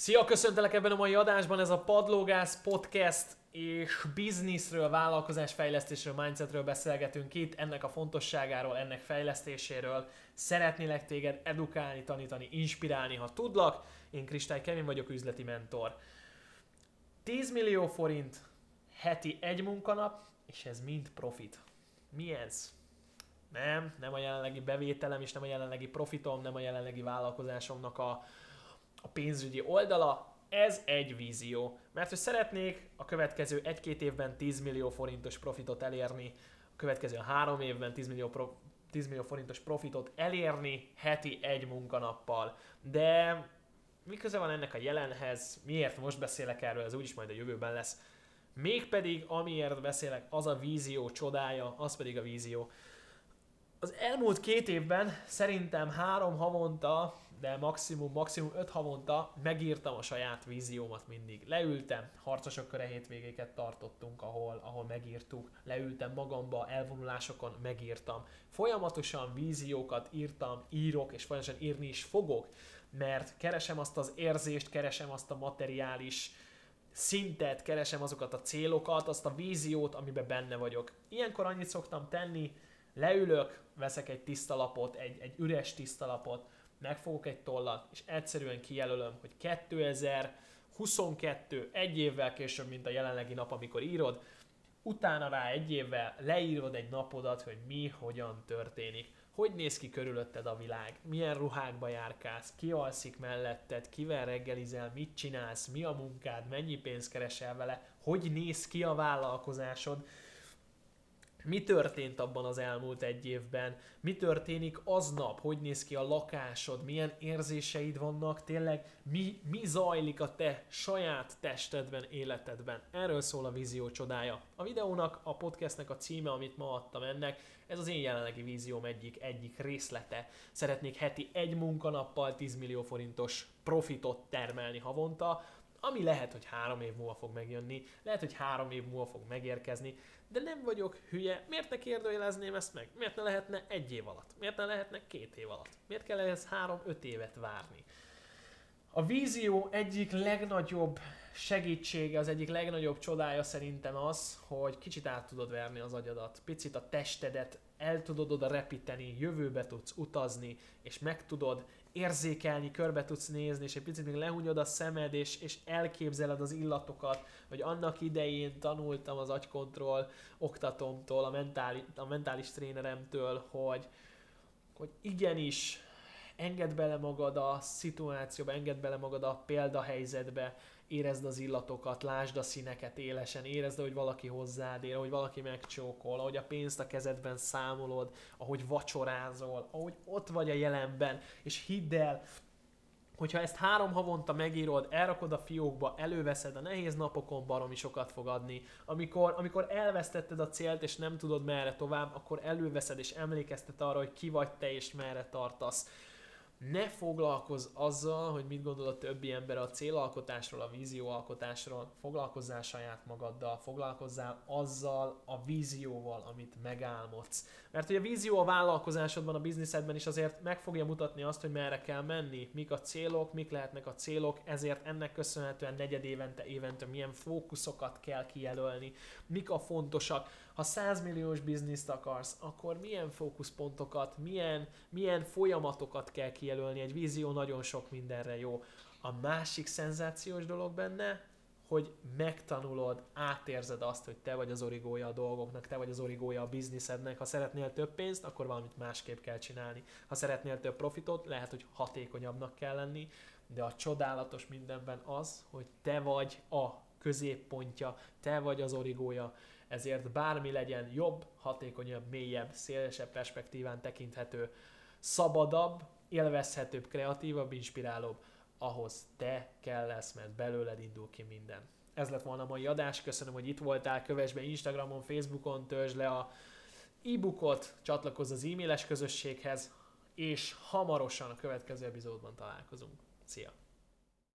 Szia, köszöntelek ebben a mai adásban, ez a Padlógász Podcast és bizniszről, vállalkozásfejlesztésről, mindsetről beszélgetünk itt, ennek a fontosságáról, ennek fejlesztéséről. Szeretnélek téged edukálni, tanítani, inspirálni, ha tudlak. Én Kristály Kevin vagyok, üzleti mentor. 10 millió forint, heti egy munkanap, és ez mind profit. Mi ez? Nem, nem a jelenlegi bevételem, és nem a jelenlegi profitom, nem a jelenlegi vállalkozásomnak a, a pénzügyi oldala, ez egy vízió. Mert hogy szeretnék a következő egy-két évben 10 millió forintos profitot elérni, a következő három évben 10 millió, pro, 10 millió forintos profitot elérni heti egy munkanappal. De mi köze van ennek a jelenhez, miért most beszélek erről, ez úgyis majd a jövőben lesz. Mégpedig amiért beszélek, az a vízió csodája, az pedig a vízió. Az elmúlt két évben szerintem három havonta de maximum, maximum 5 havonta megírtam a saját víziómat mindig. Leültem, harcosok köre hétvégéket tartottunk, ahol, ahol megírtuk, leültem magamba, elvonulásokon megírtam. Folyamatosan víziókat írtam, írok, és folyamatosan írni is fogok, mert keresem azt az érzést, keresem azt a materiális szintet, keresem azokat a célokat, azt a víziót, amiben benne vagyok. Ilyenkor annyit szoktam tenni, leülök, veszek egy tiszta lapot, egy, egy üres tiszta lapot, megfogok egy tollat, és egyszerűen kijelölöm, hogy 2022, egy évvel később, mint a jelenlegi nap, amikor írod, utána rá egy évvel leírod egy napodat, hogy mi, hogyan történik. Hogy néz ki körülötted a világ? Milyen ruhákba járkálsz? Ki alszik melletted? Kivel reggelizel? Mit csinálsz? Mi a munkád? Mennyi pénzt keresel vele? Hogy néz ki a vállalkozásod? Mi történt abban az elmúlt egy évben, mi történik aznap, hogy néz ki a lakásod, milyen érzéseid vannak, tényleg mi, mi zajlik a te saját testedben, életedben. Erről szól a vízió csodája. A videónak, a podcastnek a címe, amit ma adtam ennek, ez az én jelenlegi vízióm egyik, egyik részlete. Szeretnék heti egy munkanappal 10 millió forintos profitot termelni havonta, ami lehet, hogy három év múlva fog megjönni, lehet, hogy három év múlva fog megérkezni, de nem vagyok hülye, miért ne kérdőjelezném ezt meg? Miért ne lehetne egy év alatt? Miért ne lehetne két év alatt? Miért kell ehhez három-öt évet várni? A vízió egyik legnagyobb segítsége, az egyik legnagyobb csodája szerintem az, hogy kicsit át tudod verni az agyadat, picit a testedet el tudod oda repíteni, jövőbe tudsz utazni, és meg tudod érzékelni, körbe tudsz nézni, és egy picit még lehúnyod a szemed, és, és elképzeled az illatokat, hogy annak idején tanultam az agykontroll oktatomtól, a, mentális, a mentális tréneremtől, hogy, hogy igenis, engedd bele magad a szituációba, engedd bele magad a példahelyzetbe, érezd az illatokat, lásd a színeket élesen, érezd, hogy valaki hozzád ér, hogy valaki megcsókol, ahogy a pénzt a kezedben számolod, ahogy vacsorázol, ahogy ott vagy a jelenben, és hidd el, hogyha ezt három havonta megírod, elrakod a fiókba, előveszed a nehéz napokon, baromi sokat fog adni. Amikor, amikor elvesztetted a célt, és nem tudod merre tovább, akkor előveszed, és emlékeztet arra, hogy ki vagy te, és merre tartasz ne foglalkozz azzal, hogy mit gondol a többi ember a célalkotásról, a vízióalkotásról, foglalkozzál saját magaddal, foglalkozzál azzal a vízióval, amit megálmodsz. Mert hogy a vízió a vállalkozásodban, a bizniszedben is azért meg fogja mutatni azt, hogy merre kell menni, mik a célok, mik lehetnek a célok, ezért ennek köszönhetően negyed évente, évente milyen fókuszokat kell kijelölni, mik a fontosak. Ha 100 milliós bizniszt akarsz, akkor milyen fókuszpontokat, milyen, milyen folyamatokat kell kijelölni, kijelölni, egy vízió nagyon sok mindenre jó. A másik szenzációs dolog benne, hogy megtanulod, átérzed azt, hogy te vagy az origója a dolgoknak, te vagy az origója a bizniszednek. Ha szeretnél több pénzt, akkor valamit másképp kell csinálni. Ha szeretnél több profitot, lehet, hogy hatékonyabbnak kell lenni, de a csodálatos mindenben az, hogy te vagy a középpontja, te vagy az origója, ezért bármi legyen jobb, hatékonyabb, mélyebb, szélesebb perspektíván tekinthető, szabadabb, élvezhetőbb, kreatívabb, inspirálóbb, ahhoz te kell lesz, mert belőled indul ki minden. Ez lett volna a mai adás, köszönöm, hogy itt voltál, kövess be Instagramon, Facebookon, töltsd le a e-bookot, csatlakozz az e-mailes közösséghez, és hamarosan a következő epizódban találkozunk. Szia!